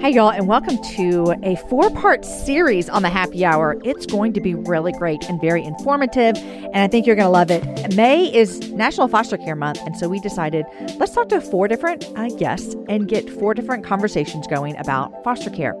Hey, y'all, and welcome to a four part series on the happy hour. It's going to be really great and very informative, and I think you're going to love it. May is National Foster Care Month, and so we decided let's talk to four different uh, guests and get four different conversations going about foster care.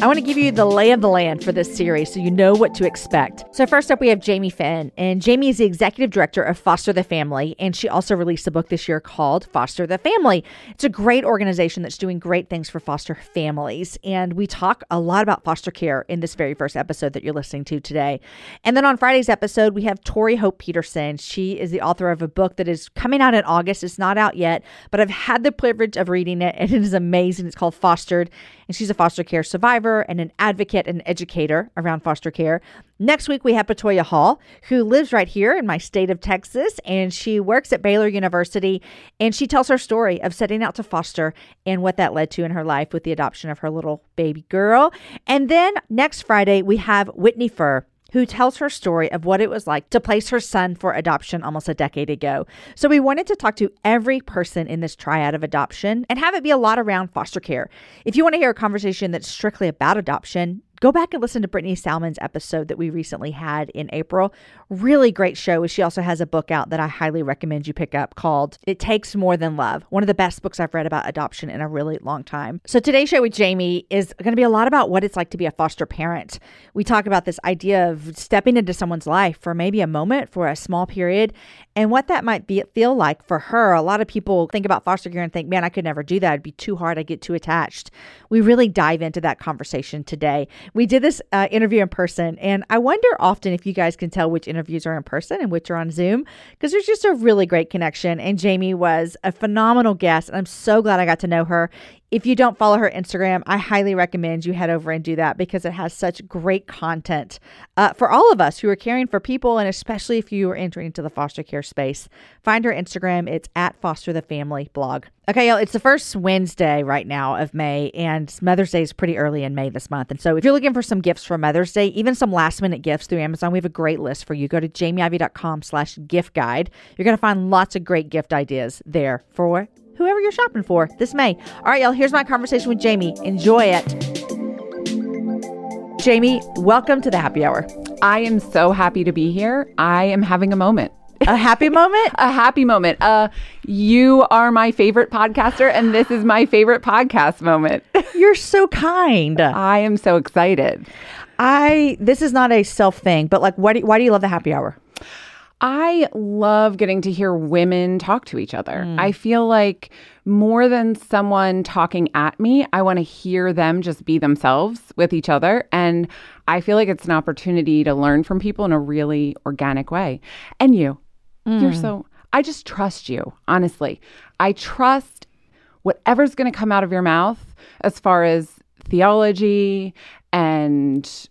I want to give you the lay of the land for this series so you know what to expect. So, first up, we have Jamie Finn, and Jamie is the executive director of Foster the Family, and she also released a book this year called Foster the Family. It's a great organization that's doing great things for foster families, and we talk a lot about foster care in this very first episode that you're listening to today. And then on Friday's episode, we have Tori Hope Peterson. She is the author of a book that is coming out in August. It's not out yet, but I've had the privilege of reading it, and it is amazing. It's called Fostered, and she's a foster care survivor and an advocate and educator around foster care. Next week, we have Patoya Hall, who lives right here in my state of Texas, and she works at Baylor University. And she tells her story of setting out to foster and what that led to in her life with the adoption of her little baby girl. And then next Friday, we have Whitney Furr who tells her story of what it was like to place her son for adoption almost a decade ago. So we wanted to talk to every person in this triad of adoption and have it be a lot around foster care. If you want to hear a conversation that's strictly about adoption, go back and listen to Brittany Salmon's episode that we recently had in April. Really great show. She also has a book out that I highly recommend you pick up called It Takes More Than Love. One of the best books I've read about adoption in a really long time. So today's show with Jamie is going to be a lot about what it's like to be a foster parent. We talk about this idea of stepping into someone's life for maybe a moment, for a small period, and what that might be feel like for her. A lot of people think about foster care and think, man, I could never do that. It'd be too hard. I get too attached. We really dive into that conversation today. We did this uh, interview in person, and I wonder often if you guys can tell which interviews are in person and which are on Zoom because there's just a really great connection. And Jamie was a phenomenal guest, and I'm so glad I got to know her. If you don't follow her Instagram, I highly recommend you head over and do that because it has such great content uh, for all of us who are caring for people, and especially if you are entering into the foster care space. Find her Instagram. It's at Foster the Family blog. Okay, y'all, it's the first Wednesday right now of May, and Mother's Day is pretty early in May this month. And so if you're looking for some gifts for Mother's Day, even some last minute gifts through Amazon, we have a great list for you. Go to jamieivey.com/slash gift guide. You're going to find lots of great gift ideas there for whoever you're shopping for this May. All right, y'all, here's my conversation with Jamie. Enjoy it. Jamie, welcome to the happy hour. I am so happy to be here. I am having a moment. A happy moment? a happy moment. Uh, you are my favorite podcaster, and this is my favorite podcast moment. You're so kind. I am so excited. I this is not a self thing, but like, why do why do you love the happy hour? I love getting to hear women talk to each other. Mm. I feel like more than someone talking at me, I want to hear them just be themselves with each other. And I feel like it's an opportunity to learn from people in a really organic way. And you, mm. you're so, I just trust you, honestly. I trust whatever's going to come out of your mouth as far as theology and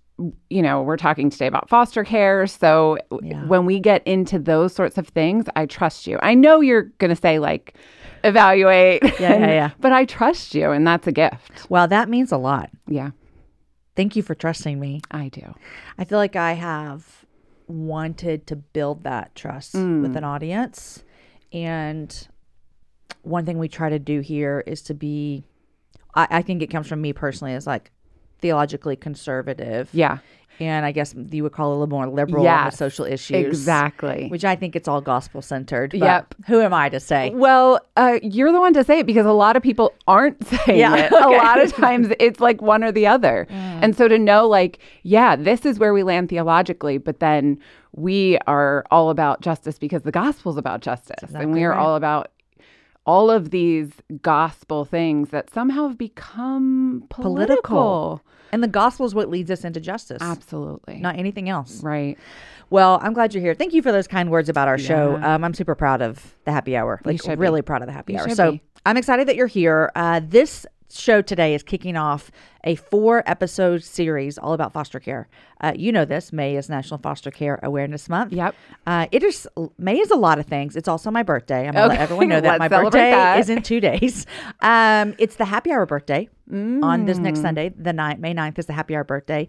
you know, we're talking today about foster care. So yeah. when we get into those sorts of things, I trust you. I know you're going to say, like, evaluate. Yeah, yeah, yeah. But I trust you, and that's a gift. Well, that means a lot. Yeah. Thank you for trusting me. I do. I feel like I have wanted to build that trust mm. with an audience. And one thing we try to do here is to be, I, I think it comes from me personally, is like, theologically conservative. Yeah. And I guess you would call it a little more liberal on the social issues. Exactly. Which I think it's all gospel centered. Yep. Who am I to say? Well, uh, you're the one to say it because a lot of people aren't saying Yeah, it. A lot of times it's like one or the other. And so to know, like, yeah, this is where we land theologically, but then we are all about justice because the gospel's about justice. and we are right. all about all of these gospel things that somehow have become political. Political. And the gospel is what leads us into justice, Absolutely. not anything else. right. Well, I'm glad you're here. Thank you for those kind words about our show. Um, I'm super proud of the happy hour. Like, should be. really proud of the happy You hour. So be. I'm excited that you're here. Uh, this show today is kicking off a four episode series all about foster care. Uh, you know this. May is National Foster Care Awareness Month. Yep. Uh, it is May is a lot of things. It's also my birthday. I'm gonna let everyone know that my birthday that. is in two days. Um, it's the happy hour birthday on this Mm. next Sunday. The 9th, May 9th is the happy hour birthday,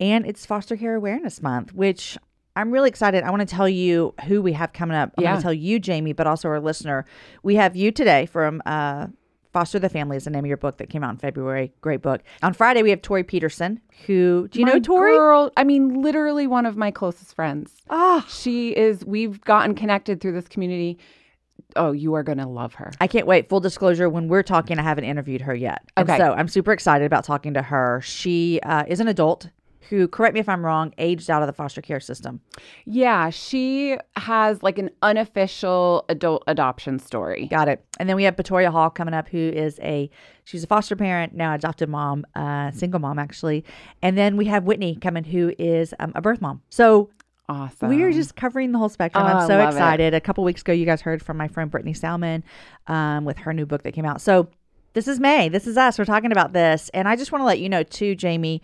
and it's Foster Care Awareness Month, which I'm really excited. I want to tell you who we have coming up. I'm going to tell you, Jamie, but also our listener. We have you today from uh, Foster the Family is the name of your book that came out in February. Great book. On Friday, we have Tori Peterson, who, do you know Tori? Girl, I mean, literally one of my closest friends. Ah. She is, we've gotten connected through this community. Oh, you are going to love her. I can't wait. Full disclosure, when we're talking, I haven't interviewed her yet. And Okay. so I'm super excited about talking to her. She uh, is an adult who, correct me if I'm wrong, aged out of the foster care system. Yeah, she has like an unofficial adult adoption story. Got it. And then we have Victoria Hall coming up, who is a she's a foster parent now, adopted mom, uh, single mom actually. And then we have Whitney coming, who is um, a birth mom. So Awesome. we are just covering the whole spectrum. Oh, I'm so love it. excited. A couple weeks ago, you guys heard from my friend Brittany Salmon um, with her new book that came out. So this is May. This is us. We're talking about this, and I just want to let you know too, Jamie.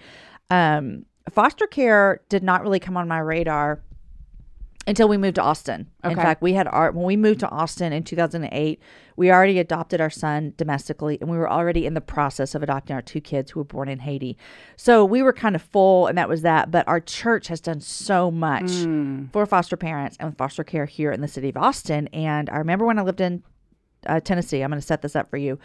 Um, foster care did not really come on my radar until we moved to Austin. In Okay. fact, we had our when we moved to Austin in 2008, we already adopted our son domestically and we were already in the process of adopting our two kids who were born in Haiti. So we were kind of full and that was that, but our church has done so much for foster parents and foster care here in the city of Austin and I remember when I lived in uh, Tennessee, I'm going to set this up for you.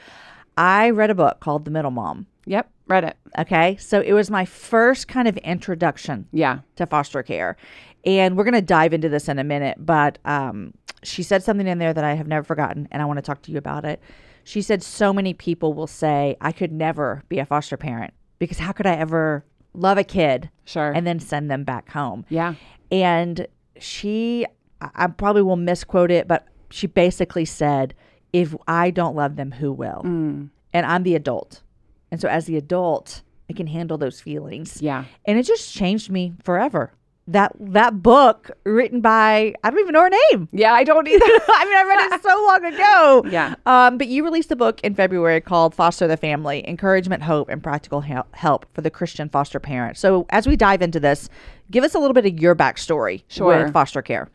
I read a book called The Middle Mom. Yep, read it. Okay. So it was my first kind of introduction Yeah. to foster care. And we're going to dive into this in a minute, but um, she said something in there that I have never forgotten, and I want to talk to you about it. She said, So many people will say, I could never be a foster parent because how could I ever love a kid Sure. and then send them back home? yeah. And she, I probably will misquote it, but she basically said, If I don't love them, who will? Mm. And I'm the adult. And so as the adult, I can handle those feelings Yeah. and it just changed me forever. That that book written by I don't even know her name. Yeah, I don't either. I mean, I read it so long ago. Yeah. Um, but you released a book in February called "Foster the Family: Encouragement, Hope, and Practical Help for the Christian Foster Parent." So, as we dive into this, give us a little bit of your backstory Sure. with foster care.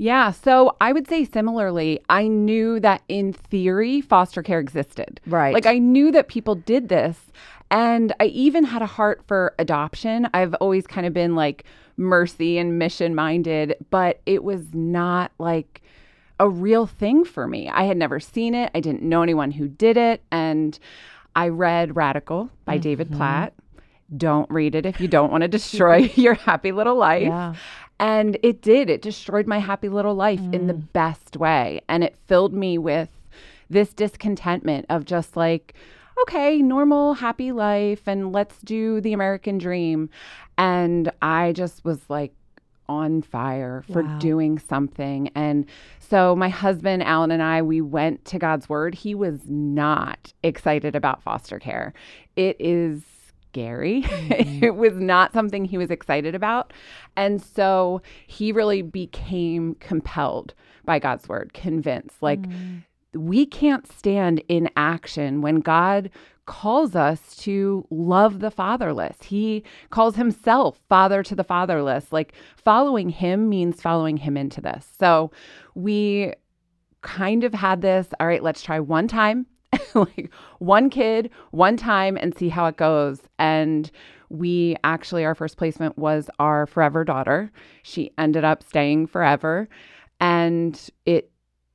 Yeah, so I would say similarly, I knew that in theory, foster care existed. Right. Like I knew that people did this. And I even had a heart for adoption. I've always kind of been like mercy and mission minded, but it was not like a real thing for me. I had never seen it, I didn't know anyone who did it. And I read Radical by David mm-hmm. Platt. Don't read it if you don't want to destroy your happy little life. Yeah. And it did. It destroyed my happy little life in the mm. best way. And it filled me with this discontentment of just like, okay, normal, happy life, and let's do the American dream. And I just was like, on fire for Wow. doing something. And so my husband, Alan, and I, we went to God's Word. He was not excited about foster care. It is scary. Mm-hmm. it was not something he was excited about. And so he really became compelled by God's Word, convinced. Like, mm. we can't stand in action when God calls us to love the fatherless. He calls himself father to the fatherless. Like following him means following him into this. So we kind of had this all right, let's try one time, like one kid, one time, and see how it goes. And we actually, our first placement was our forever daughter. She ended up staying forever. And it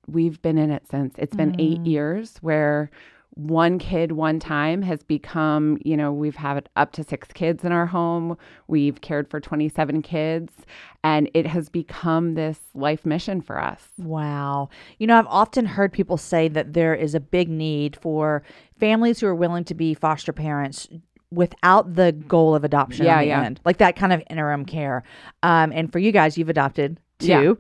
we've been in it since. It's been eight mm. years where one kid one time has become, you know, we've had up to six kids in our home. We've cared for 27 kids, and it has become this life mission for us. Wow. You know, I've often heard people say that there is a big need for families who are willing to be foster parents without the goal of adoption Yeah, yeah. end, like that kind of interim care. Um, and for you guys, you've adopted too. Yeah.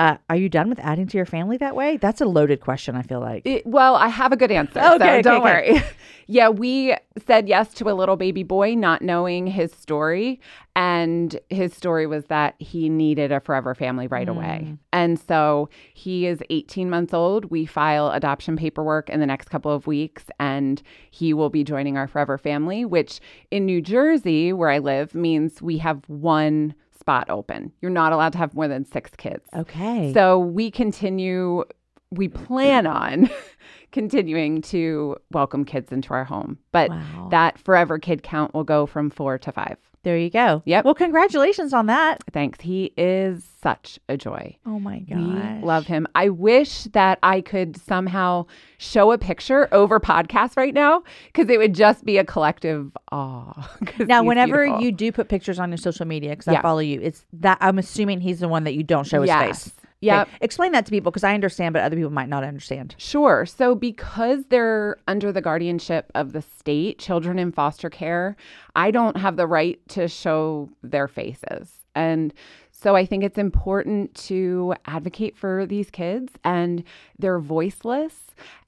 Uh, are you done with adding to your family that way? That's a loaded question. I feel like. It, well, I have a good answer. Okay, so okay, don't okay. worry. yeah, we said yes to a little baby boy, not knowing his story. And his story was that he needed a forever family right away. And so he is 18 months old. We file adoption paperwork in the next couple of weeks, and he will be joining our forever family, which in New Jersey, where I live, means we have one spot open. You're not allowed to have more than six kids. Okay. So we continue, we plan on continuing to welcome kids into our home. But Wow. that forever kid count will go from four to five. There you go. Yep. Well, congratulations on that. Thanks. He is such a joy. Oh my We gosh. love him. I wish that I could somehow show a picture over podcast right now because it would just be a collective awe. Now, whenever beautiful. you do put pictures on your social media, because I follow you, it's that I'm assuming he's the one that you don't show his Yes. face. Yep. Okay. Explain that to people because I understand, but other people might not understand. Sure. So, because they're under the guardianship of the state, children in foster care, I don't have the right to show their faces. And so, I think it's important to advocate for these kids, and they're voiceless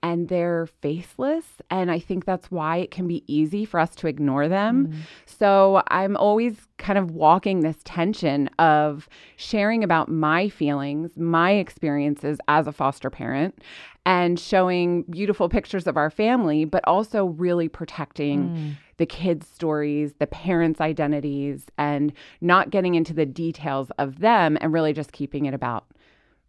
and they're faceless. And I think that's why it can be easy for us to ignore them. Mm. So, I'm always kind of walking this tension of sharing about my feelings, my experiences as a foster parent, and showing beautiful pictures of our family, but also really protecting the kids' stories, the parents' identities, and not getting into the details of them and really just keeping it about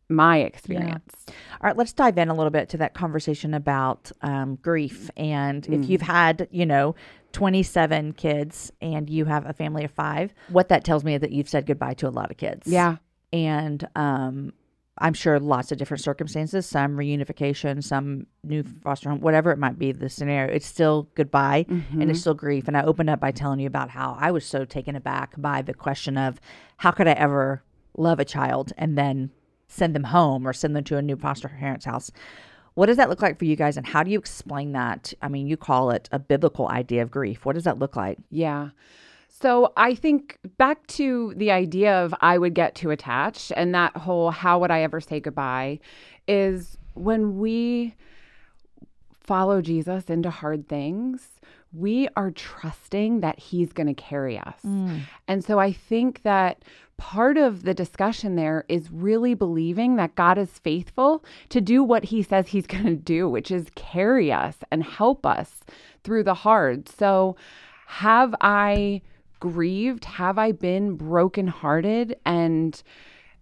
my experience. All right, let's dive in a little bit to that conversation about um, grief. And if you've had, you know, 27 kids and you have a family of five, what that tells me is that you've said goodbye to a lot of kids. Yeah. And um, I'm sure lots of different circumstances, some reunification, some new foster home, whatever it might be the scenario, it's still goodbye and it's mm-hmm. still grief. And I opened up by telling you about how I was so taken aback by the question of how could I ever love a child and then send them home or send them to a new foster parent's house. What does that look like for you guys, and how do you explain that? I mean, you call it a biblical idea of grief. What does that look like? Yeah. So I think back to the idea of I would get too attached and that whole how would I ever say goodbye is when we follow Jesus into hard things, we are trusting that he's going to carry us. Mm. And so I think that part of the discussion there is really believing that God is faithful to do what he says he's going to do, which is carry us and help us through the hard. So have I grieved? Have I been brokenhearted and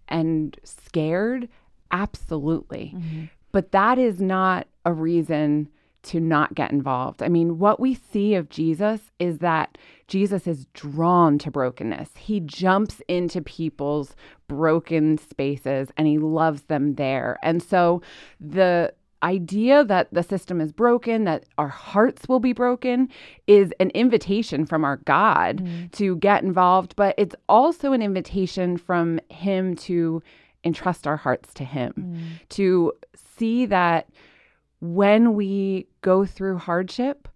and scared? Absolutely. Mm-hmm. But that is not a reason to not get involved. I mean, what we see of Jesus is that Jesus is drawn to brokenness. He jumps into people's broken spaces and he loves them there. And so the idea that the system is broken, that our hearts will be broken, is an invitation from our God mm. to get involved, but it's also an invitation from Him to entrust our hearts to Him, mm. to see that when we go through hardship,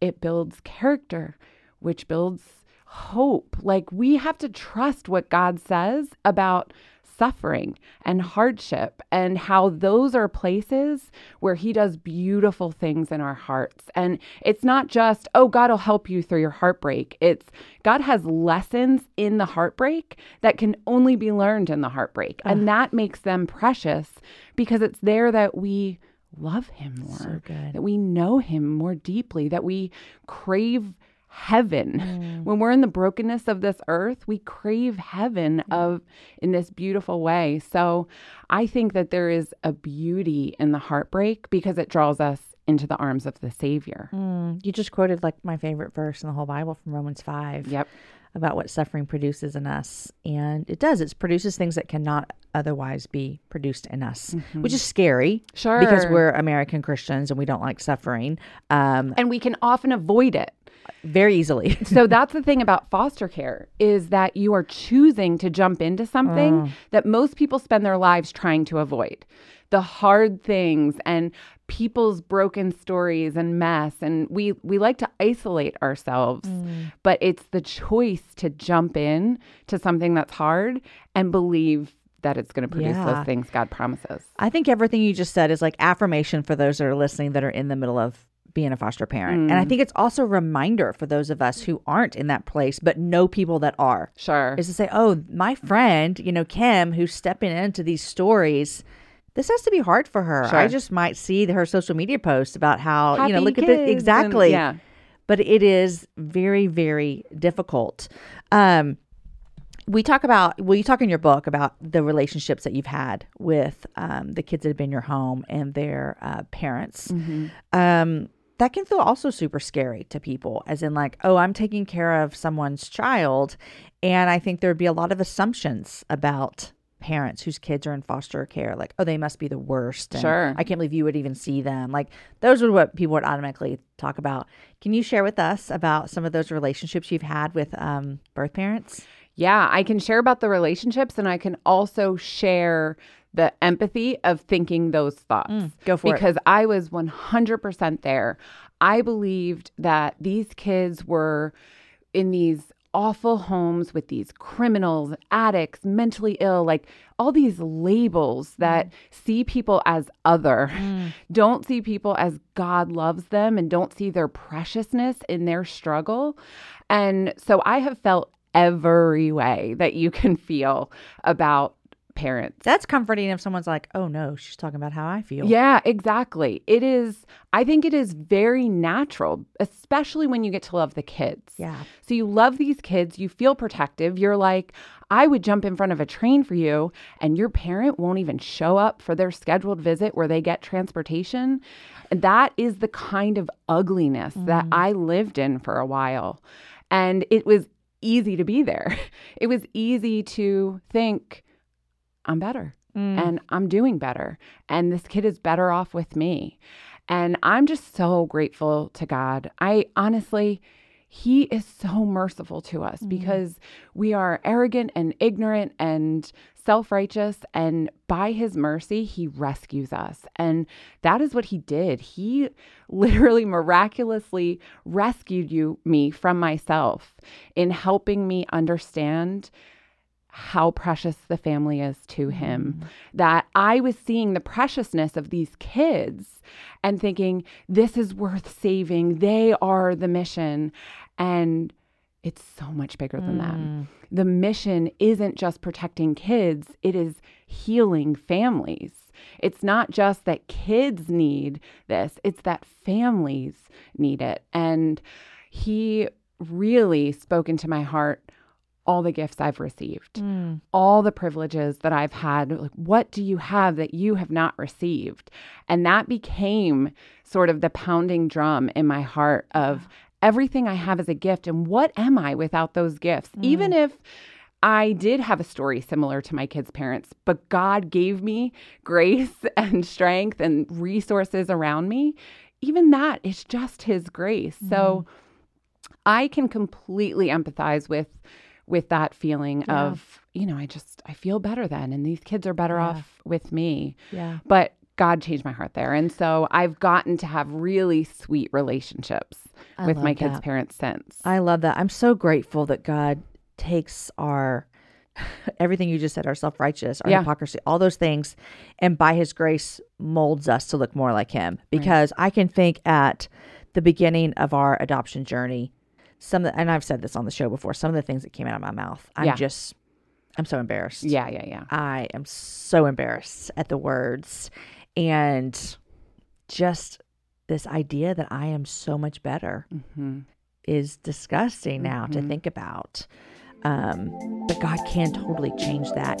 it builds character, which builds hope. Like we have to trust what God says about suffering and hardship and how those are places where he does beautiful things in our hearts. And it's not just, oh, God will help you through your heartbreak. It's God has lessons in the heartbreak that can only be learned in the heartbreak. And ah. that makes them precious because it's there that we love him more, good. that we know him more deeply, that we crave heaven. Mm. When we're in the brokenness of this earth, we crave heaven mm. of in this beautiful way. So I think that there is a beauty in the heartbreak because it draws us into the arms of the Savior. Mm. You just quoted like my favorite verse in the whole Bible from Romans 5 Yep. About what suffering produces in us. And it does, it produces things that cannot otherwise be produced in us, which is scary. Sure. Because we're American Christians and we don't like suffering um, and we can often avoid it. very easily. so that's the thing about foster care is that you are choosing to jump into something that most people spend their lives trying to avoid. The hard things and people's broken stories and mess and we we like to isolate ourselves. Mm. But it's the choice to jump in to something that's hard and believe that it's going to produce Yeah. those things God promises. I think everything you just said is like affirmation for those that are listening that are in the middle of being a foster parent. And I mm. think it's also a reminder for those of us who aren't in that place but know people that are. Sure. Is to say, oh, my friend, you know, Kim, who's stepping into these stories, this has to be hard for her. I just might see her social media posts about how, you know, look at this. and- Exactly. yeah. But it is very, very difficult. Um, we talk about well you talk in your book about the relationships that you've had with um, the kids that have been in your home and their uh, parents um, that can feel also super scary to people as in like oh i'm taking care of someone's child and i think there'd be a lot of assumptions about parents whose kids are in foster care like oh they must be the worst and Sure. i can't believe you would even see them like those are what people would automatically talk about can you share with us about some of those relationships you've had with um, birth parents Yeah, I can share about the relationships and I can also share the empathy of thinking those thoughts. go for it. because I was 100% there. I believed that these kids were in these awful homes with these criminals, addicts, mentally ill, like all these labels that mm. see people as other, mm. don't see people as God loves them and don't see their preciousness in their struggle. And so I have felt every way that you can feel about parents. That's comforting if someone's like, oh no, she's talking about how I feel. Yeah, exactly. It is, I think it is very natural, especially when you get to love the kids. Yeah. So you love these kids, you feel protective. You're like, I would jump in front of a train for you, and your parent won't even show up for their scheduled visit where they get transportation. And that is the kind of ugliness that mm-hmm. I lived in for a while. And it was easy to be there. It was easy to think, I'm better mm. and I'm doing better. And this kid is better off with me. And I'm just so grateful to God. I honestly, He is so merciful to us mm. because we are arrogant and ignorant and self righteous. And by His mercy, He rescues us. And that is what He did. He literally miraculously rescued you, me from myself in helping me understand how precious the family is to him. Mm-hmm. That I was seeing the preciousness of these kids and thinking, this is worth saving. They are the mission. And it's so much bigger than that. Mm. The mission isn't just protecting kids, it is healing families. It's not just that kids need this, it's that families need it. And he really spoke into my heart all the gifts I've received, mm. all the privileges that I've had. Like, what do you have that you have not received? And that became sort of the pounding drum in my heart of everything I have as a gift. And what am I without those gifts? Even mm. if I did have a story similar to my kids' parents, but God gave me grace and strength and resources around me. Even that is just His grace. So mm. I can completely empathize with with that feeling of you know I just I feel better then, and these kids are better off with me. Yeah. But God changed my heart there, and so I've gotten to have really sweet relationships with love my kids' that. parents since. I love that. I'm so grateful that God takes our everything you just said, our self righteous, our Yeah. hypocrisy, all those things, and by His grace molds us to look more like Him. Because I can think at the beginning of our adoption journey, some, of the, and I've said this on the show before, some of the things that came out of my mouth, I'm Yeah. just, I'm so embarrassed. yeah, yeah, yeah. I am so embarrassed at the words and just this idea that I am so much better Mm-hmm. is disgusting now to think about. Um, but God can totally change that.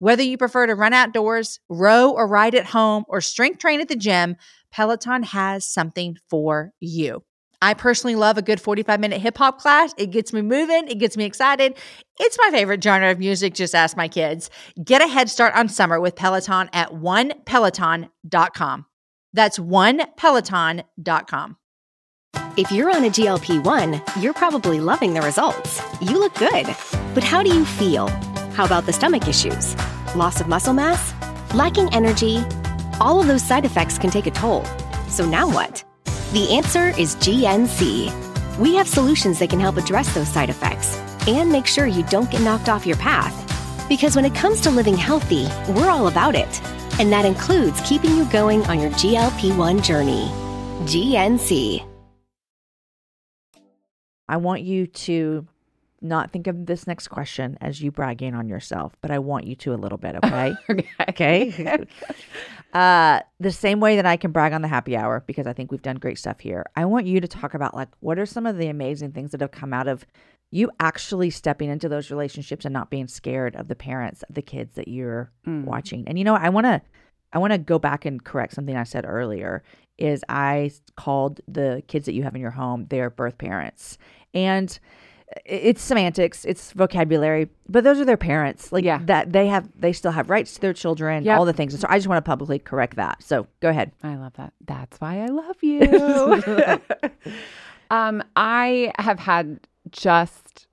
Whether you prefer to run outdoors, row or ride at home, or strength train at the gym, Peloton has something for you. I personally love a good 45 minute hip hop class. It gets me moving, it gets me excited. It's my favorite genre of music, just ask my kids. Get a head start on summer with Peloton at onepeloton.com. That's onepeloton.com. If you're on a GLP 1, you're probably loving the results. You look good. But how do you feel? How about the stomach issues? Loss of muscle mass? Lacking energy? All of those side effects can take a toll. So now what? The answer is GNC. We have solutions that can help address those side effects and make sure you don't get knocked off your path. Because when it comes to living healthy, we're all about it. And that includes keeping you going on your GLP 1 journey. GNC. I want you to not think of this next question as you bragging on yourself, but I want you to a little bit, okay? okay. uh, the same way that I can brag on the happy hour because I think we've done great stuff here. I want you to talk about like what are some of the amazing things that have come out of you actually stepping into those relationships and not being scared of the parents of the kids that you're mm. watching. And you know, I want to I want to go back and correct something I said earlier is I called the kids that you have in your home their birth parents. And it's semantics, it's vocabulary, but those are their parents. Like yeah. that they have they still have rights to their children, yep. all the things. And so I just want to publicly correct that. So go ahead. I love that. That's why I love you. um, I have had just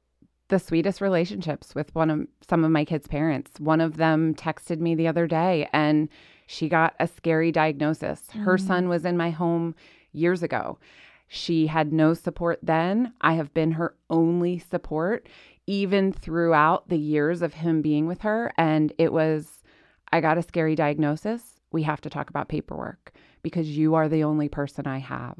the sweetest relationships with one of some of my kids' parents. One of them texted me the other day and she got a scary diagnosis. Mm. Her son was in my home years ago she had no support then. I have been her only support, even throughout the years of him being with her. And it was, I got a scary diagnosis. We have to talk about paperwork because you are the only person I have.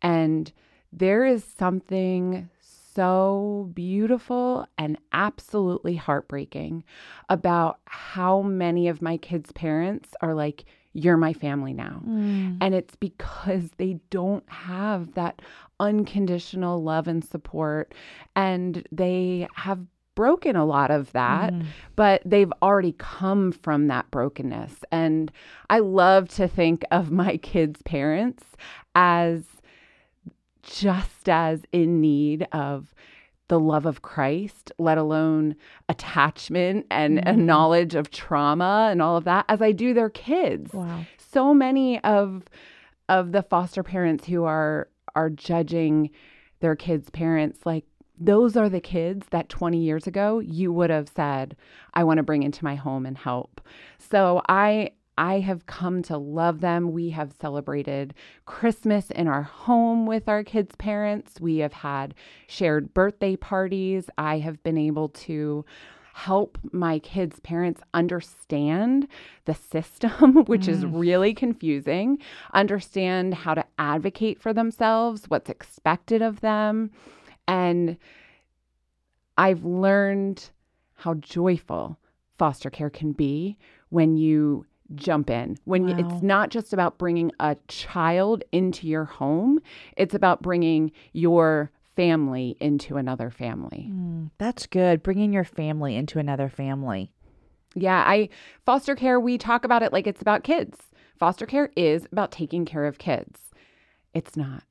And there is something so beautiful and absolutely heartbreaking about how many of my kids' parents are like, you're my family now. Mm. And it's because they don't have that unconditional love and support. And they have broken a lot of that, mm-hmm. but they've already come from that brokenness. And I love to think of my kids' parents as just as in need of the love of Christ, let alone attachment and a mm. knowledge of trauma and all of that, as I do their kids. Wow. So many of of the foster parents who are are judging their kids' parents like those are the kids that 20 years ago you would have said I want to bring into my home and help. So I I have come to love them. We have celebrated Christmas in our home with our kids' parents. We have had shared birthday parties. I have been able to help my kids' parents understand the system, which is mm. really confusing, understand how to advocate for themselves, what's expected of them. And I've learned how joyful foster care can be when you jump in. When Wow. it's not just about bringing a child into your home, it's about bringing your family into another family. Mm, that's good. Bringing your family into another family. Yeah, I foster care, we talk about it like it's about kids. Foster care is about taking care of kids. It's not.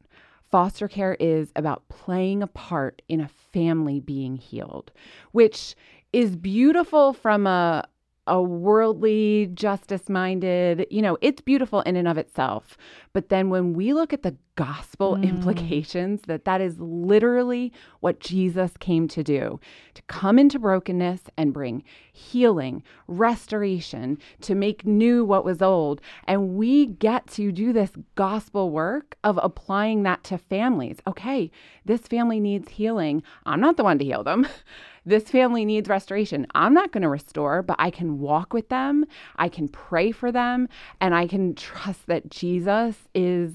Foster care is about playing a part in a family being healed, which is beautiful from a a worldly justice minded, you know, it's beautiful in and of itself. But then when we look at the gospel mm. implications that that is literally what Jesus came to do, to come into brokenness and bring healing, restoration, to make new what was old. And we get to do this gospel work of applying that to families. Okay, this family needs healing. I'm not the one to heal them. This family needs restoration. I'm not going to restore, but I can walk with them. I can pray for them and I can trust that Jesus is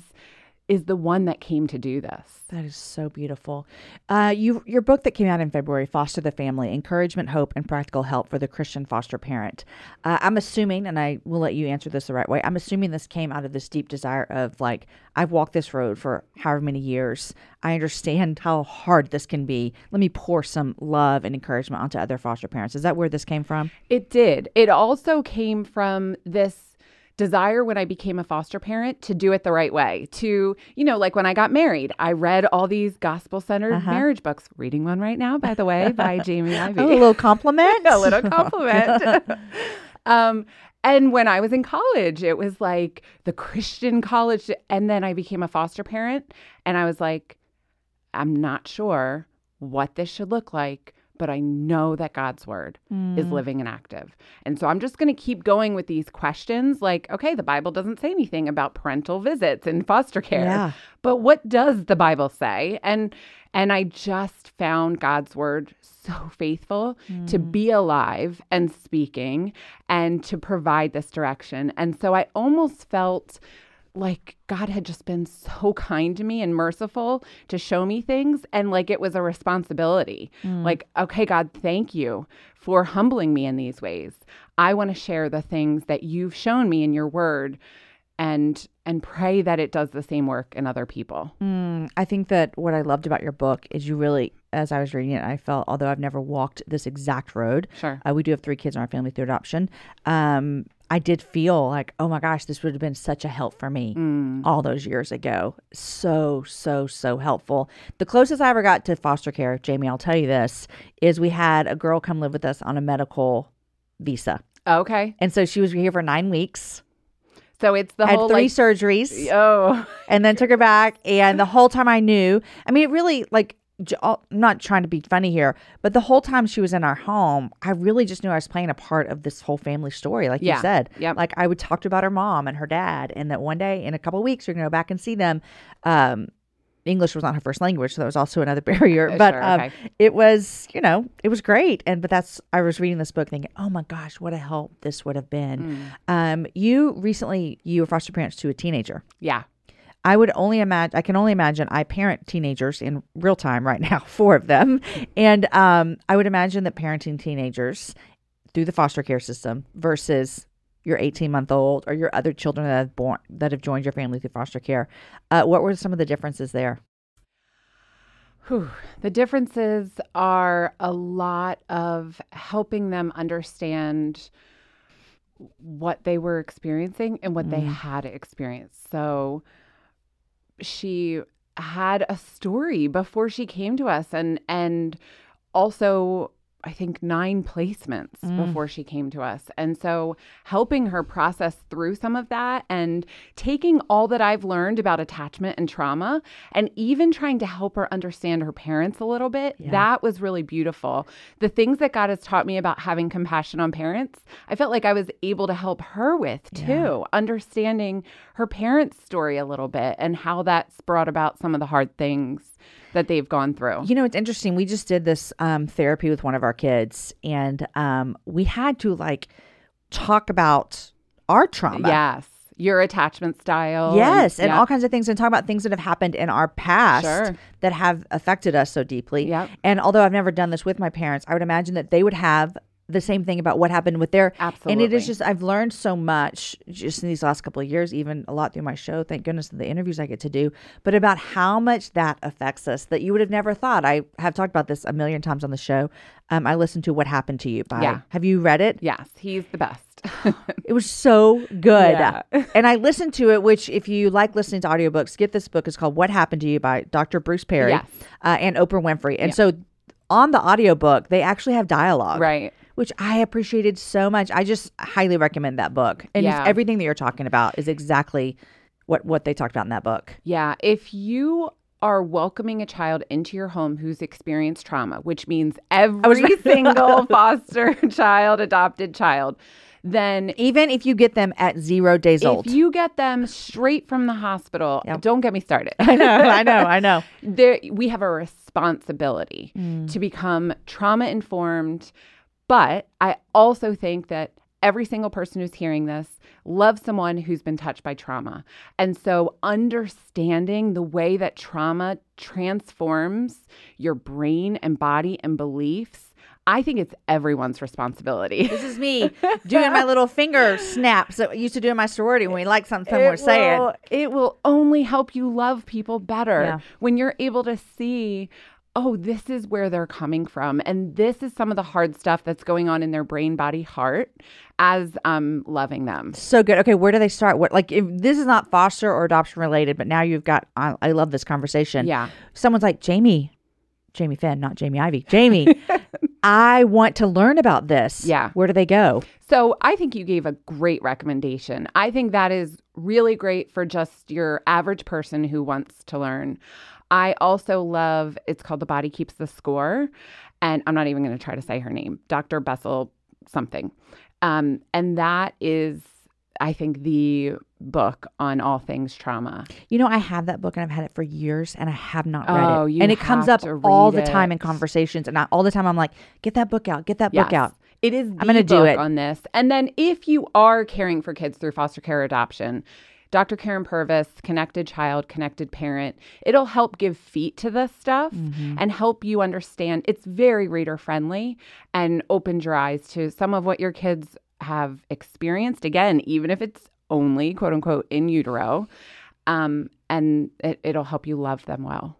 is the one that came to do this. That is so beautiful. Uh, you, your book that came out in February, Foster the Family Encouragement, Hope, and Practical Help for the Christian Foster Parent. Uh, I'm assuming, and I will let you answer this the right way, I'm assuming this came out of this deep desire of like, I've walked this road for however many years. I understand how hard this can be. Let me pour some love and encouragement onto other foster parents. Is that where this came from? It did. It also came from this desire when I became a foster parent to do it the right way. To, you know, like when I got married, I read all these gospel centered marriage books. Reading one right now, by the way, by Jamie Ivey. Oh, a little compliment. a little compliment. um, and when I was in college, it was like the Christian college. And then I became a foster parent. And I was like, I'm not sure what this should look like, but I know that God's word is mm. living and active. And so I'm just going to keep going with these questions like, okay, the Bible doesn't say anything about parental visits in foster care. Yeah. But what does the Bible say? And and I just found God's word so faithful to mm. be alive and speaking and to provide this direction. And so I almost felt like God had just been so kind to me and merciful to show me things and like it was a responsibility. Like, okay, God, thank you for humbling me in these ways. I want to share the things that you've shown me in your word and and pray that it does the same work in other people. Mm, I think that what I loved about your book is you really, as I was reading it, I felt, although I've never walked this exact road, Sure. uh, we do have three kids in our family through adoption. Um, I did feel like, oh my gosh, this would have been such a help for me mm. all those years ago. So, so, so helpful. The closest I ever got to foster care, Jamie, I'll tell you this, is we had a girl come live with us on a medical visa. Okay. And so she was here for nine weeks, So it's the had whole three like, surgeries. oh and then took her back. And the whole time I knew, I mean, it really like. J- all- I'm not trying to be funny here, but the whole time she was in our home, I really just knew I was playing a part of this whole family story, like Yeah. you said. Yep. Like I would talk to about her mom and her dad, and that one day in a couple of weeks you're going to go back and see them. Um, English was not her first language, so that was also another barrier. Uh, but sure, um, okay. it was, you know, it was great. And but that's I was reading this book thinking, oh my gosh, what a help this would have been. Mm. Um, you recently you were foster parents to a teenager. yeah. I would only imagine. I can only imagine. I parent teenagers in real time right now, four of them, and um, I would imagine that parenting teenagers through the foster care system versus your 18 month old or your other children that have born that have joined your family through foster care. Uh, what were some of the differences there? Whew. The differences are a lot of helping them understand what they were experiencing and what they Mm. had experienced. So she had a story before she came to us and and also I think nine placements Mm. before she came to us. And so helping her process through some of that and taking all that I've learned about attachment and trauma and even trying to help her understand her parents a little bit, Yeah. that was really beautiful. The things that God has taught me about having compassion on parents, I felt like I was able to help her with too, Yeah. understanding her parents' story a little bit and how that's brought about some of the hard things that they've gone through. You know, it's interesting. We just did this um, therapy with one of our kids, and um, we had to like talk about our trauma. Yes. Your attachment style. Yes, and yeah. all kinds of things, and talk about things that have happened in our past Sure. that have affected us so deeply. Yep. And although I've never done this with my parents, I would imagine that they would have the same thing about what happened with their. And it is just I've learned so much just in these last couple of years, even a lot through my show. Thank goodness of the interviews I get to do, but about how much that affects us that you would have never thought. I have talked about this a million times on the show. Um, I listened to "What Happened to You" by. Yeah. Have you read it? Yes, he's the best. It was so good. Yeah. and I listened to it, which, if you like listening to audiobooks, get this book. It's called What Happened to You by Dr. Bruce Perry Yes. uh, and Oprah Winfrey. And so on the audiobook, they actually have dialogue. right. Which I appreciated so much. I just highly recommend that book. And Yeah. everything that you're talking about is exactly what, what they talked about in that book. Yeah. If you are welcoming a child into your home who's experienced trauma, which means every single foster child, adopted child, then Even if you get them at zero days if old. If you get them straight from the hospital, Yep. don't get me started. I know, I know, I know. there we have a responsibility Mm. to become trauma informed but i also think that every single person who's hearing this loves someone who's been touched by trauma and so understanding the way that trauma transforms your brain and body and beliefs i think it's everyone's responsibility This is me doing my little finger snaps that we used to do in my sorority when we like something was saying. it will only help you love people better Yeah. when you're able to see oh this is where they're coming from and this is some of the hard stuff that's going on in their brain body heart as um loving them So good. Okay, where do they start? What like if this is not foster or adoption related, but now you've got. I, I love this conversation. Yeah. someone's like Jamie, Jamie Finn, not Jamie Ivey. Jamie, I want to learn about this. Yeah. where do they go? So I think you gave a great recommendation. I think that is really great for just your average person who wants to learn. I also love it's called The Body Keeps the Score. And I'm not even going to try to say her name, Dr. Bessel something. Um, and that is, I think, the book on all things trauma. You know, I have that book and I've had it for years and I have not read Oh, it. you and it comes up all the time in conversations, and I, all the time I'm like, get that book out, get that book out. It is the I'm gonna do it. on this. And then if you are caring for kids through foster care adoption, Dr. Karyn Purvis, Connected Child, Connected Parent, it'll help give feet to this stuff Mm-hmm. and help you understand. It's very reader friendly and opens your eyes to some of what your kids have experienced. Again, even if it's only quote unquote in utero. Um, and it, it'll help you love them well.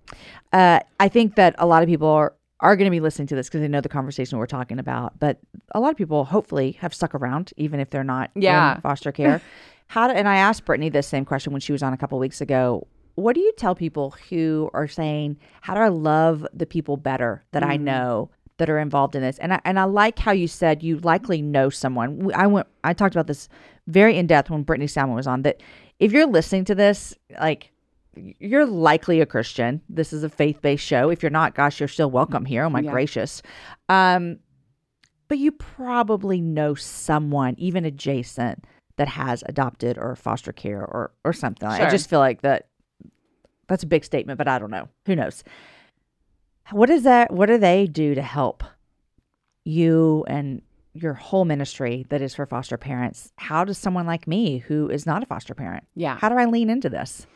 uh, I think that a lot of people are, are going to be listening to this because they know the conversation we're talking about. But a lot of people hopefully have stuck around, even if they're not Yeah. in foster care. How do, and I asked Brittany this same question when she was on a couple weeks ago. What do you tell people who are saying, "How do I love the people better that I know that are involved in this?" And I, and I like how you said you likely know someone. I went, I talked about this very in depth when Brittany Salmon was on. That if you're listening to this, like you're likely a Christian. This is a faith based show. If you're not, gosh, you're still welcome here. Oh my Yeah. gracious. Um, but you probably know someone, even adjacent, that has adopted or foster care or or something. I just feel like that. That's a big statement, but I don't know. Who knows? What is that? What do they do to help you and your whole ministry that is for foster parents? How does someone like me, who is not a foster parent, Yeah. how do I lean into this?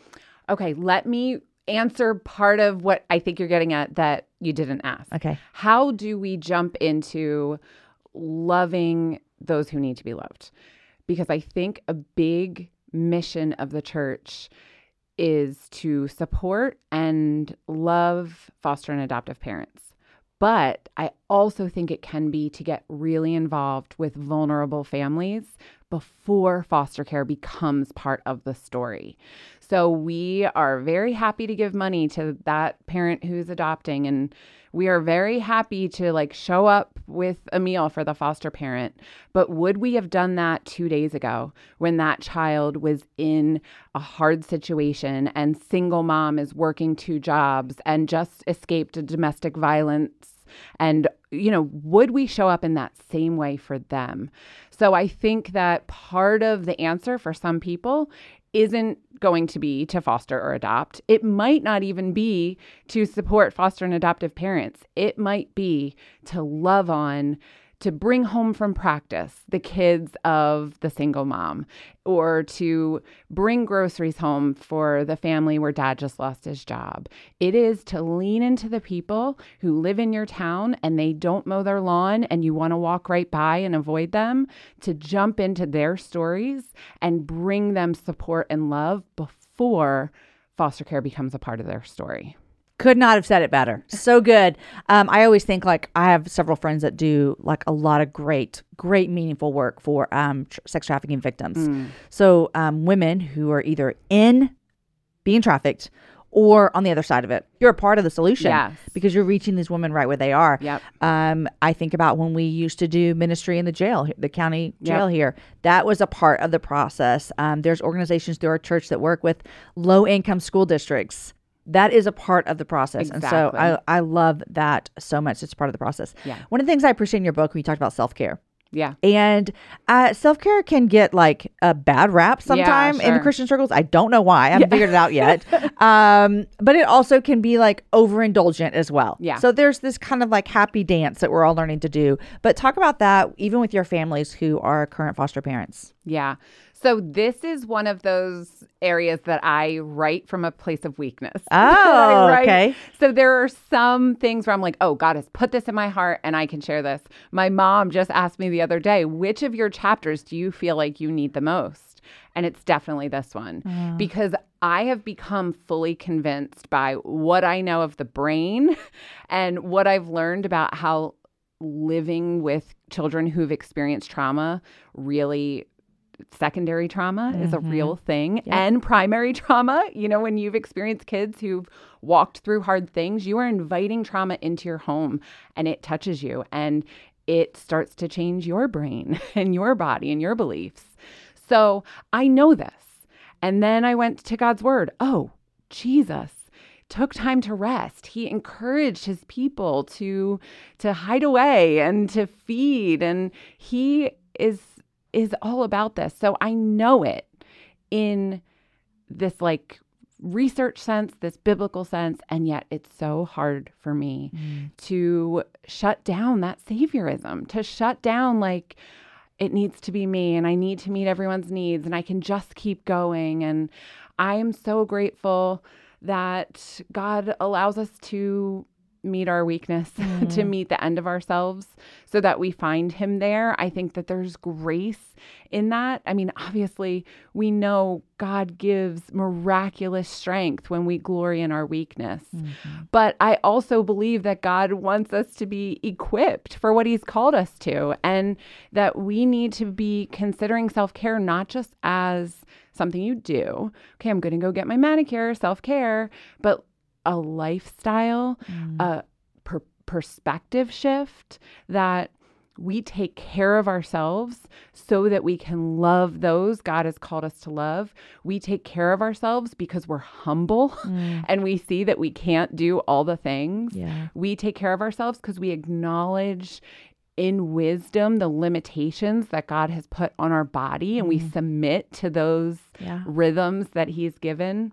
Okay, let me answer part of what I think you're getting at that you didn't ask. Okay. How do we jump into loving those who need to be loved? Because I think a big mission of the church is to support and love foster and adoptive parents. But I also think it can be to get really involved with vulnerable families before foster care becomes part of the story. So we are very happy to give money to that parent who's adopting and we are very happy to like show up with a meal for the foster parent. But would we have done that 2 days ago when that child was in a hard situation and single mom is working two jobs and just escaped a domestic violence and you know would we show up in that same way for them so i think that part of the answer for some people isn't going to be to foster or adopt. It might not even be to support foster and adoptive parents. It might be to love on to bring home from practice the kids of the single mom or to bring groceries home for the family where dad just lost his job. It is to lean into the people who live in your town and they don't mow their lawn and you want to walk right by and avoid them, to jump into their stories and bring them support and love before foster care becomes a part of their story. Could not have said it better. So good. Um, I always think like I have several friends that do like a lot of great, great, meaningful work for um, tr- sex trafficking victims. Mm. So um, women who are either in being trafficked or on the other side of it. You're a part of the solution Yes. because you're reaching these women right where they are. Yep. Um, I think about when we used to do ministry in the jail, the county jail Yep. here. That was a part of the process. Um, there's organizations through our church that work with low income school districts. That is a part of the process. And so I, I love that so much. It's part of the process. Yeah. One of the things I appreciate in your book when you talked about self care. Yeah. And uh, self care can get like a bad rap sometime in sure. Christian circles. I don't know why. I haven't figured it out yet. um, but it also can be like overindulgent as well. Yeah. So there's this kind of like happy dance that we're all learning to do. But talk about that even with your families who are current foster parents. Yeah. So this is one of those areas that I write from a place of weakness. Oh, okay. So there are some things where I'm like, oh, God has put this in my heart and I can share this. My mom just asked me the other day, which of your chapters do you feel like you need the most? And it's definitely this one mm. because I have become fully convinced by what I know of the brain and what I've learned about how living with children who've experienced trauma really secondary trauma is a mm-hmm. real thing and primary trauma. You know when you've experienced kids who've walked through hard things you are inviting trauma into your home and it touches you and it starts to change your brain and your body and your beliefs. So i know this. And then i went to god's word. Oh jesus took time to rest. He encouraged his people to to hide away and to feed. And he is is all about this so i know it in this like research sense this biblical sense and yet it's so hard for me mm. to shut down that saviorism to shut down like it needs to be me and I need to meet everyone's needs and I can just keep going. And I'm so grateful that God allows us to meet our weakness, to mm. meet the end of ourselves so that we find Him there. I think that there's grace in that. I mean, obviously, we know God gives miraculous strength when we glory in our weakness. Mm-hmm. But I also believe that God wants us to be equipped for what He's called us to, and that we need to be considering self care not just as something you do. Okay, I'm going to go get my manicure, self care, but a lifestyle, mm. a per- perspective shift that we take care of ourselves so that we can love those God has called us to love. We take care of ourselves because we're humble mm. and we see that we can't do all the things. Yeah. We take care of ourselves because we acknowledge in wisdom the limitations that God has put on our body and we mm. submit to those Yeah. rhythms that he's given.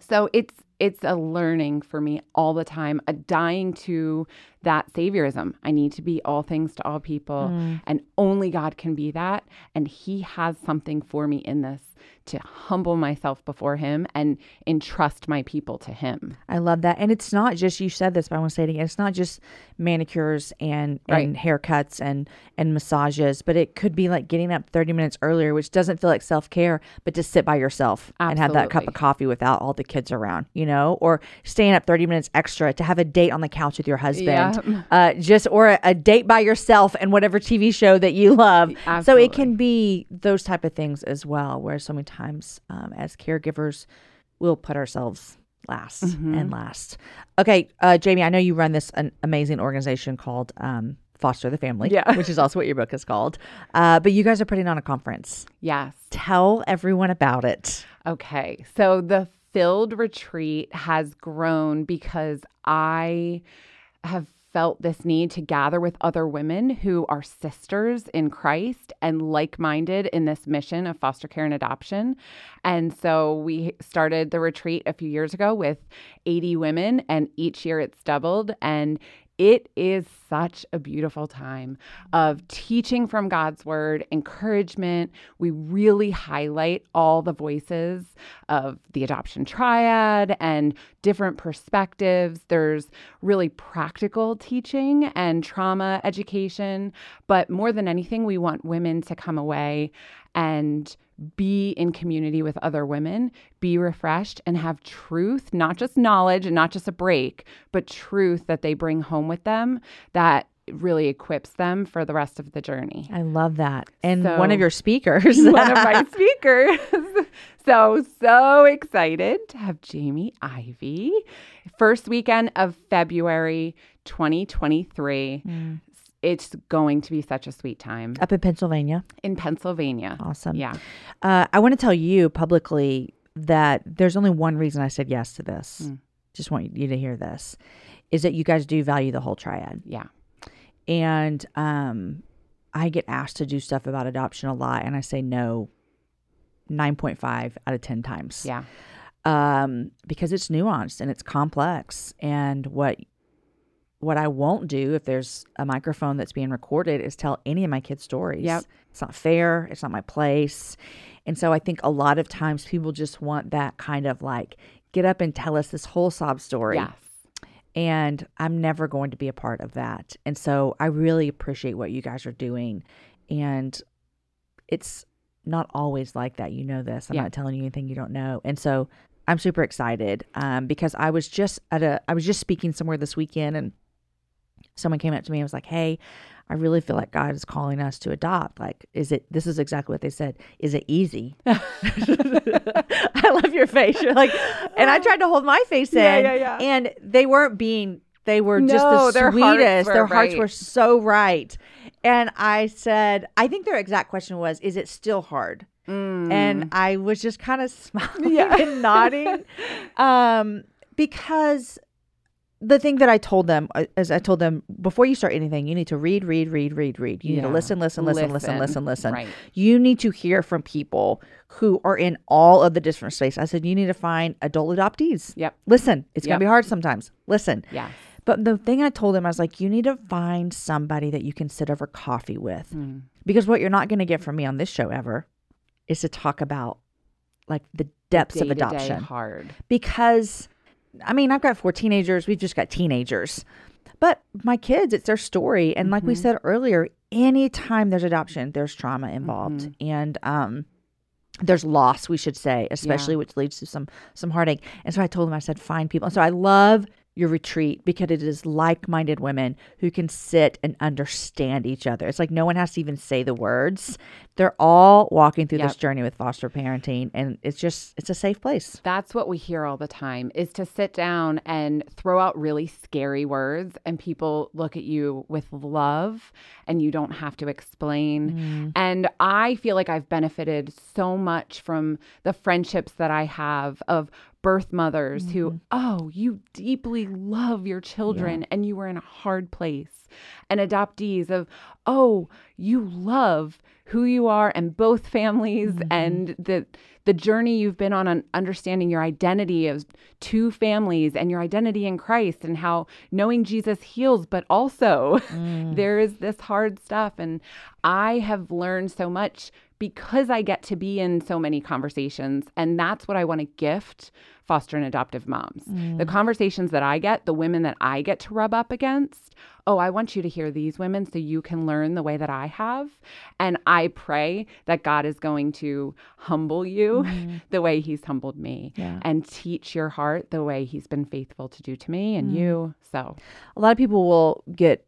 So it's it's a learning for me all the time, a dying to that saviorism. I need to be all things to all people, Mm. and only God can be that. And He has something for me in this to humble myself before Him and entrust my people to Him. I love that. And it's not just you said this, but I want to say it again. It's not just manicures and, and haircuts and and massages, but it could be like getting up 30 minutes earlier, which doesn't feel like self-care, but to sit by yourself and have that cup of coffee without all the kids around, you know, or staying up 30 minutes extra to have a date on the couch with your husband. Yeah. Uh, just or a, a date by yourself and whatever TV show that you love. So it can be those type of things as well, where so many times um, as caregivers, we'll put ourselves last Mm-hmm. and last. Okay, uh, Jamie, I know you run this an amazing organization called um, Foster the Family, Yeah. which is also what your book is called. Uh, but you guys are putting on a conference. Yes. Tell everyone about it. Okay. So the filled retreat has grown because I have felt this need to gather with other women who are sisters in Christ and like minded in this mission of foster care and adoption. And so we started the retreat a few years ago with 80 women, and each year it's doubled. And it is such a beautiful time of teaching from God's word, encouragement. We really highlight all the voices of the adoption triad and different perspectives. There's really practical teaching and trauma education. But more than anything, we want women to come away and be in community with other women, be refreshed, and have truth, not just knowledge and not just a break, but truth that they bring home with them that really equips them for the rest of the journey. I love that. And So- one of your speakers, One of my speakers. so, so excited to have Jamie Ivey. First weekend of February 2023. Mm. It's going to be such a sweet time up in Pennsylvania. in Pennsylvania. Awesome. Yeah. Uh, I want to tell you publicly that there's only one reason I said yes to this. Mm. Just want you to hear this is that you guys do value the whole triad. Yeah. And um, I get asked to do stuff about adoption a lot, and I say no 9.5 out of 10 times. Yeah. Um, because it's nuanced and it's complex. And what what I won't do if there's a microphone that's being recorded is tell any of my kids' stories. Yep. It's not fair. It's not my place. And so I think a lot of times people just want that kind of like, get up and tell us this whole sob story. Yes. And I'm never going to be a part of that. And so I really appreciate what you guys are doing. And it's not always like that. You know this. I'm Yeah. not telling you anything you don't know. And so I'm super excited um, because I was just at a, I was just speaking somewhere this weekend and someone came up to me and was like, Hey, I really feel like God is calling us to adopt. Like, is it, this is exactly what they said. Is it easy? I love your face. You're like, and I tried to hold my face in. Yeah, yeah, yeah. And they weren't being, they were just No, the their sweetest. were their hearts were so right. And I said, I think their exact question was, is it still hard? And I was just kind of smiling Yeah. and nodding. Um, because the thing that I told them as I told them before you start anything, you need to read, read, read, read, read. You need to listen, listen, listen, listen, listen, Listen. Right. You need to hear from people who are in all of the different spaces. I said you need to find adult adoptees. Yep. Listen, it's gonna be hard sometimes. Listen. Yeah. But the thing I told them, I was like, you need to find somebody that you can sit over coffee with. Mm. Because what you're not going to get from me on this show ever is to talk about like the depths of adoption. Hard. Because, I mean, I've got four teenagers. We've just got teenagers. But my kids, it's their story. And like we Mm-hmm. said earlier, anytime there's adoption, there's trauma involved. Mm-hmm. And, um, there's loss, we should say, especially which leads to some some heartache. And so I told them, I said, find people. And so I love your retreat because it is like-minded women who can sit and understand each other. It's like no one has to even say the words. They're all walking through this journey with foster parenting and it's just it's a safe place. That's what we hear all the time is to sit down and throw out really scary words and people look at you with love and you don't have to explain. Mm. And I feel like I've benefited so much from the friendships that I have of birth mothers who, mm-hmm. oh, you deeply love your children and you were in a hard place. And adoptees of, oh, you love who you are and both families mm-hmm. and the the journey you've been on on understanding your identity as two families and your identity in Christ and how knowing Jesus heals, but also mm. there is this hard stuff. And I have learned so much because I get to be in so many conversations. And that's what I want to gift foster and adoptive moms. The mm. conversations that I get, the women that I get to rub up against, oh, I want you to hear these women so you can learn the way that I have. And I pray that God is going to humble you mm-hmm. the way He's humbled me Yeah. and teach your heart the way He's been faithful to do to me and mm. you. So, a lot of people will get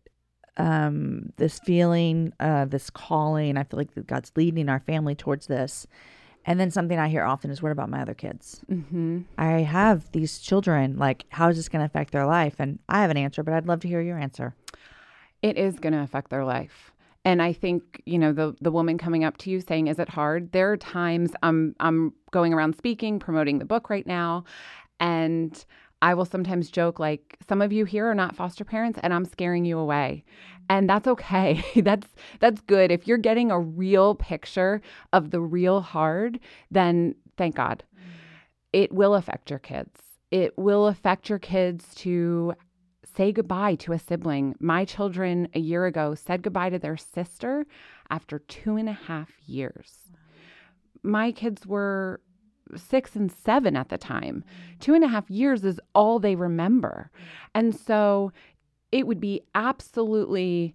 um, this feeling, uh, this calling. I feel like God's leading our family towards this. And then something I hear often is, "What about my other kids? mm-hmm. I have these children. Like, how is this going to affect their life?" And I have an answer, but I'd love to hear your answer. it is going to affect their life. And I think, you know, the the woman coming up to you saying, "Is it hard?" There are times I'm I'm going around speaking, promoting the book right now, and I will sometimes joke like some of you here are not foster parents and I'm scaring you away. And that's okay. that's that's good. If you're getting a real picture of the real hard, then thank God. It will affect your kids. It will affect your kids to say goodbye to a sibling. My children a year ago said goodbye to their sister after two and a half years. My kids were six and seven at the time. Two and a half years is all they remember. And so it would be absolutely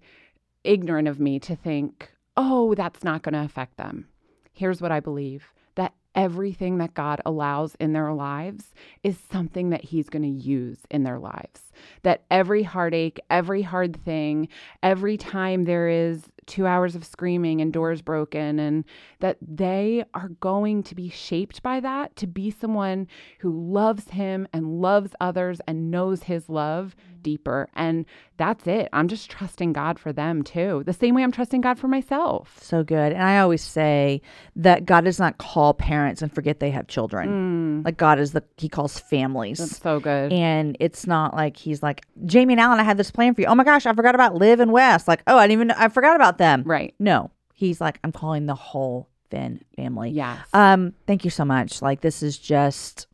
ignorant of me to think, oh, that's not going to affect them. Here's what I believe that everything that God allows in their lives is something that He's going to use in their lives. That every heartache, every hard thing, every time there is two hours of screaming and doors broken, and that they are going to be shaped by that to be someone who loves Him and loves others and knows His love mm-hmm. deeper. And that's it. I'm just trusting God for them too, the same way I'm trusting God for myself. So good. And I always say that God does not call parents and forget they have children. Mm. Like God is the He calls families. That's so good. And it's not like he's like, Jamie and Alan, I had this plan for you. Oh my gosh, I forgot about Liv and Wes. Like, oh, I didn't even I forgot about them. Right. No. He's like, I'm calling the whole Finn family. Yeah. Um, thank you so much. Like this is just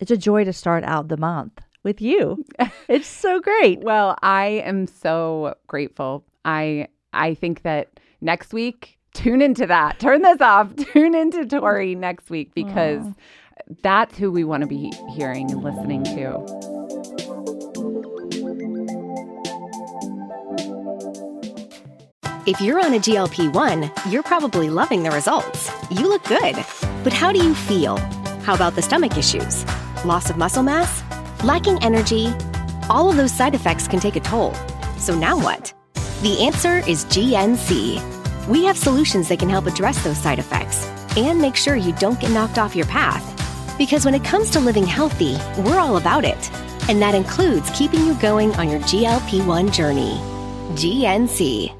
it's a joy to start out the month with you. it's so great. Well, I am so grateful. I I think that next week, tune into that. Turn this off. Tune into Tori next week because that's who we want to be hearing and listening to. If you're on a GLP 1, you're probably loving the results. You look good. But how do you feel? How about the stomach issues? Loss of muscle mass? Lacking energy? All of those side effects can take a toll. So now what? The answer is GNC. We have solutions that can help address those side effects and make sure you don't get knocked off your path. Because when it comes to living healthy, we're all about it. And that includes keeping you going on your GLP 1 journey. GNC.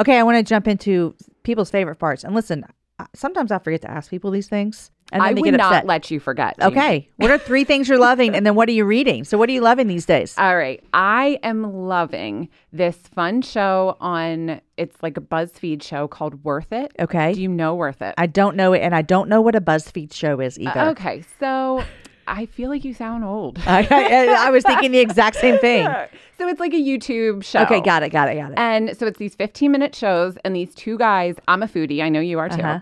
Okay, I want to jump into people's favorite parts. And listen, sometimes I forget to ask people these things. And then I would not let you forget. Jamie. Okay. What are three things you're loving? And then what are you reading? So, what are you loving these days? All right. I am loving this fun show on it's like a BuzzFeed show called Worth It. Okay. Do you know Worth It? I don't know it, and I don't know what a BuzzFeed show is either. Uh, okay. So I feel like you sound old. I, I, I was thinking the exact same thing. so it's like a YouTube show. Okay, got it, got it, got it. And so it's these 15 minute shows, and these two guys, I'm a foodie, I know you are too. Uh-huh.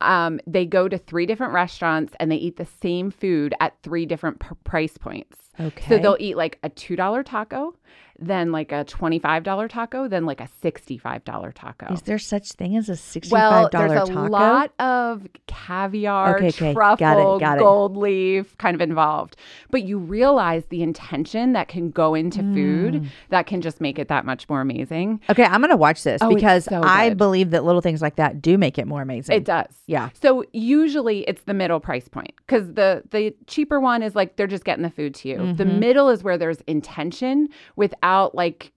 Um, they go to three different restaurants and they eat the same food at three different p- price points. Okay. So they'll eat like a $2 taco, then like a $25 taco, than like a $65 taco. Is there such thing as a $65 taco? well, there's a taco? lot of caviar, Okay, okay. truffle, Got it, got it. gold leaf kind of involved. But you realize the intention that can go into Mm. food that can just make it that much more amazing. Okay, I'm going to watch this Oh, because so I believe that little things like that do make it more amazing. It does. Yeah. So usually it's the middle price point because the the cheaper one is like they're just getting the food to you. The Mm-hmm. middle is where there's intention without like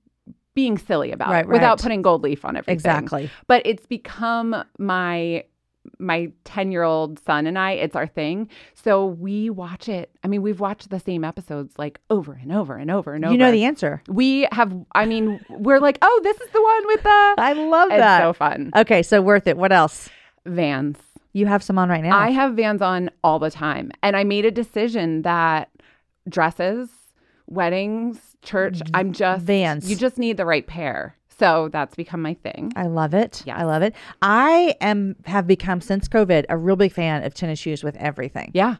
being silly about Right, it, without right. putting gold leaf on everything. Exactly. But it's become my my 10 year old son and I, it's our thing. So we watch it. I mean, we've watched the same episodes like over and over and over and over. You know the answer. We have, I mean, we're like, oh, this is the one with the. I love It's that. so fun. Okay, so worth it. What else? Vans. You have some on right now. I have Vans on all the time. And I made a decision that dresses, weddings, church, I'm just Vans. You just need the right pair. So that's become my thing. I love it. Yeah, I love it. I am have become since COVID a real big fan of tennis shoes with everything. Yeah.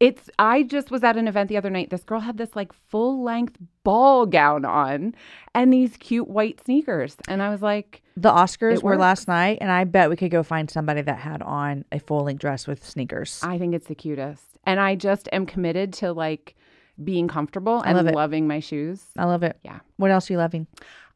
It's I just was at an event the other night. This girl had this like full length ball gown on and these cute white sneakers. And I was like, The Oscars were last night, and I bet we could go find somebody that had on a full length dress with sneakers. I think it's the cutest. And I just am committed to like being comfortable and love loving my shoes. I love it. Yeah. What else are you loving?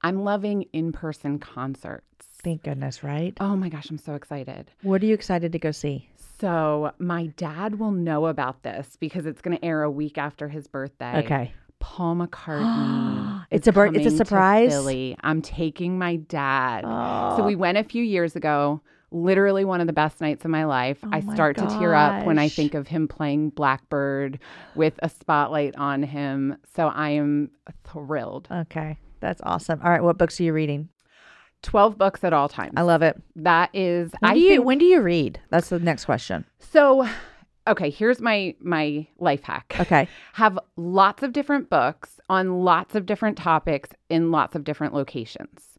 I'm loving in person concerts. Thank goodness, right? Oh my gosh, I'm so excited. What are you excited to go see? So, my dad will know about this because it's going to air a week after his birthday. Okay. Paul McCartney. It's a bir- it's a surprise? Philly. I'm taking my dad. So we went a few years ago. Literally one of the best nights of my life. Oh I Oh my start to tear up when I think of him playing Blackbird with a spotlight on him. So I am thrilled. Okay. That's awesome. All right. What books are you reading? 12 books at all times. I love it. that is When I do you think, when do you read? That's the next question. So okay, here's my my life hack. Okay. have lots of different books on lots of different topics in lots of different locations.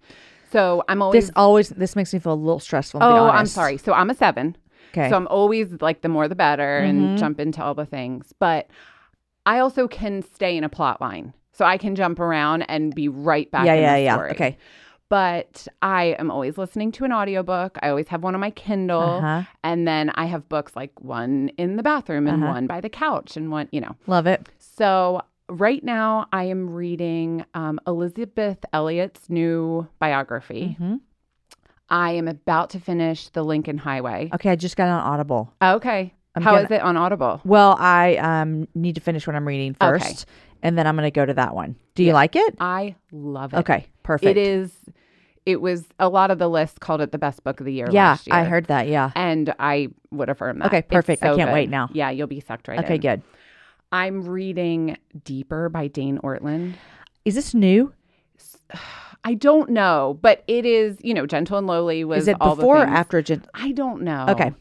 So I'm always This always this makes me feel a little stressful. Oh, I'm sorry. So I'm a 7. Okay. So I'm always like the more the better Mhm. and jump into all the things. But I also can stay in a plot line. So I can jump around and be right back yeah, in yeah, yeah. Okay. But I am always listening to an audiobook. I always have one on my Kindle. Uh-huh. And then I have books like one in the bathroom and Uh-huh. one by the couch and one, you know. Love it. So right now I am reading um, Elisabeth Elliot's new biography. hmm I am about to finish The Lincoln Highway. Okay, I just got on Audible. Okay. I'm How is gonna- it on Audible? Well, I um need to finish what I'm reading first, Okay. and then I'm going to go to that one. Do you like it? I love it. Okay, perfect. It is. It was a lot of the list called it the best book of the year. Yeah, last year. I heard that. Yeah. and I would affirm that. Okay, perfect. I can't wait now. Yeah, you'll be sucked right Okay, in. good. I'm reading Deeper by Dane Ortlund. Is this new? I don't know, but it is. You know, Gentle and Lowly was Is it before or after? Gen- I don't know. Okay.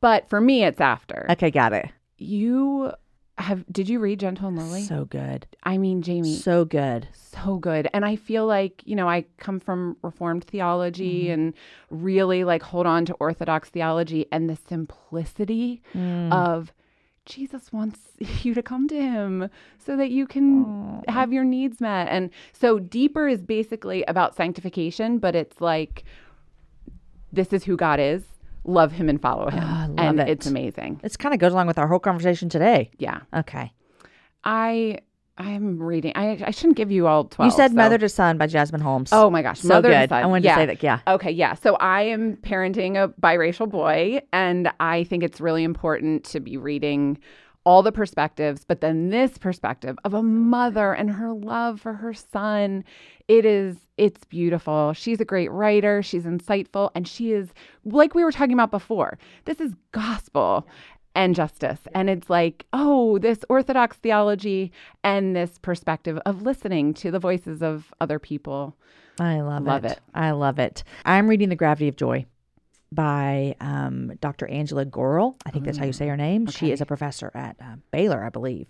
but for me, it's after. okay, got it. You have? Did you read Gentle and Lowly? So good. I mean, Jamie, So good. so good. And I feel like, you know, I come from Reformed theology Mm-hmm. and really like hold on to Orthodox theology and the simplicity Mm. of Jesus wants you to come to him so that you can oh. have your needs met. And so deeper is basically about sanctification, but it's like this is who God is. Love him and follow him. Ah, love and it. it's amazing. This kind of goes along with our whole conversation today. Yeah. Okay. I I'm reading. I I shouldn't give you all 12. you said so- Mother to Son by Jasmine Holmes. Oh my gosh, so Mother to good. Son. I wanted Yeah. to say that. Yeah. Okay, yeah. So I am parenting a biracial boy, and I think it's really important to be reading all the perspectives, but then this perspective of a mother and her love for her son. It is, it's beautiful. She's a great writer. She's insightful. And she is, like we were talking about before, this is gospel and justice. And it's like, oh, this Orthodox theology and this perspective of listening to the voices of other people. I love, Love it. it. I love it. I'm reading The Gravity of Joy by um, Dr. Angela Gorrell. I think that's how you say her name. She is a professor at uh, Baylor, I believe.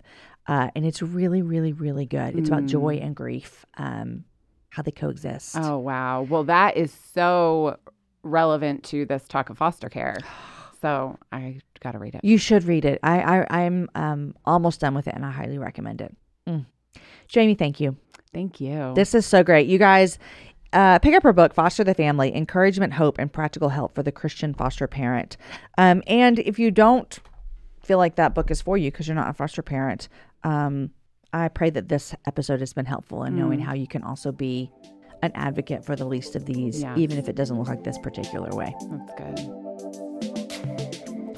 Uh, and it's really, really, really good. It's about joy and grief, um, how they coexist. Oh, wow. Well, that is so relevant to this talk of foster care. So I got to read it. You should read it. I, I I'm um, almost done with it, and I highly recommend it. Mm. Jamie, thank you. Thank you. This is so great. You guys, uh, pick up her book, Foster the Family Encouragement, Hope, and Practical Help for the Christian Foster Parent. Um, and if you don't feel like that book is for you because you're not a foster parent, um, I pray that this episode has been helpful in knowing how you can also be an advocate for the least of these, Yeah. even if it doesn't look like this particular way. That's good.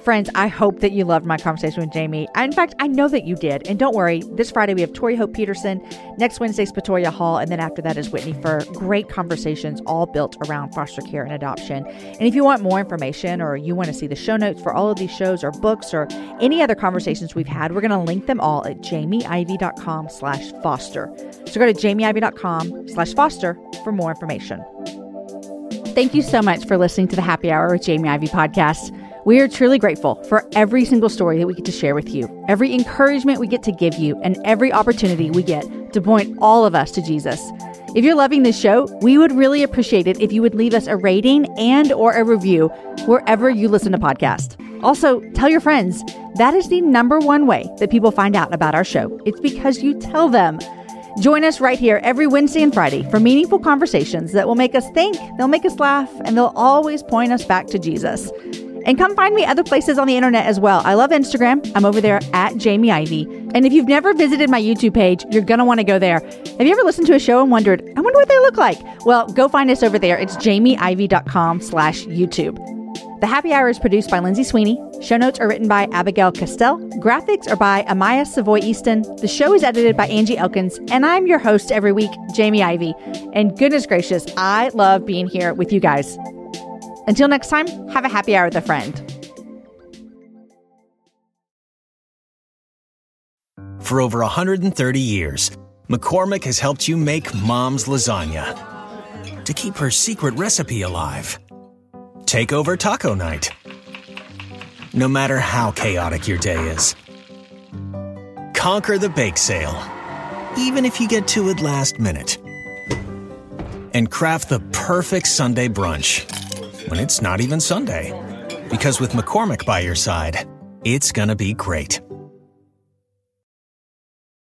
Friends, I hope that you loved my conversation with Jamie. In fact, I know that you did. And don't worry, this Friday we have Tori Hope Peterson. Next Wednesday's Patoya Hall. And then after that is Whitney for great conversations, all built around foster care and adoption. And if you want more information or you want to see the show notes for all of these shows or books or any other conversations we've had, we're going to link them all at jamieivey.com slash foster. So go to jamieivey.com slash foster for more information. Thank you so much for listening to the Happy Hour with Jamie Ivey podcast. We are truly grateful for every single story that we get to share with you, every encouragement we get to give you, and every opportunity we get to point all of us to Jesus. If you're loving this show, we would really appreciate it if you would leave us a rating and or a review wherever you listen to podcasts. Also, tell your friends. That is the number one way that people find out about our show. It's because you tell them. Join us right here every Wednesday and Friday for meaningful conversations that will make us think, they'll make us laugh, and they'll always point us back to Jesus. And come find me other places on the internet as well. I love Instagram. I'm over there at Jamie Ivey. And if you've never visited my YouTube page, you're going to want to go there. Have you ever listened to a show and wondered, I wonder what they look like? Well, go find us over there. It's jamieivey.com slash YouTube. The Happy Hour is produced by Lindsay Sweeney. Show notes are written by Abigail Castell. Graphics are by Amaya Savoy Easton. The show is edited by Angie Elkins. And I'm your host every week, Jamie Ivey. And goodness gracious, I love being here with you guys. Until next time, have a happy hour with a friend. For over 130 years, McCormick has helped you make mom's lasagna to keep her secret recipe alive. Take over taco night. No matter how chaotic your day is, conquer the bake sale, even if you get to it last minute. And craft the perfect Sunday brunch when it's not even Sunday. Because with McCormick by your side, it's gonna be great.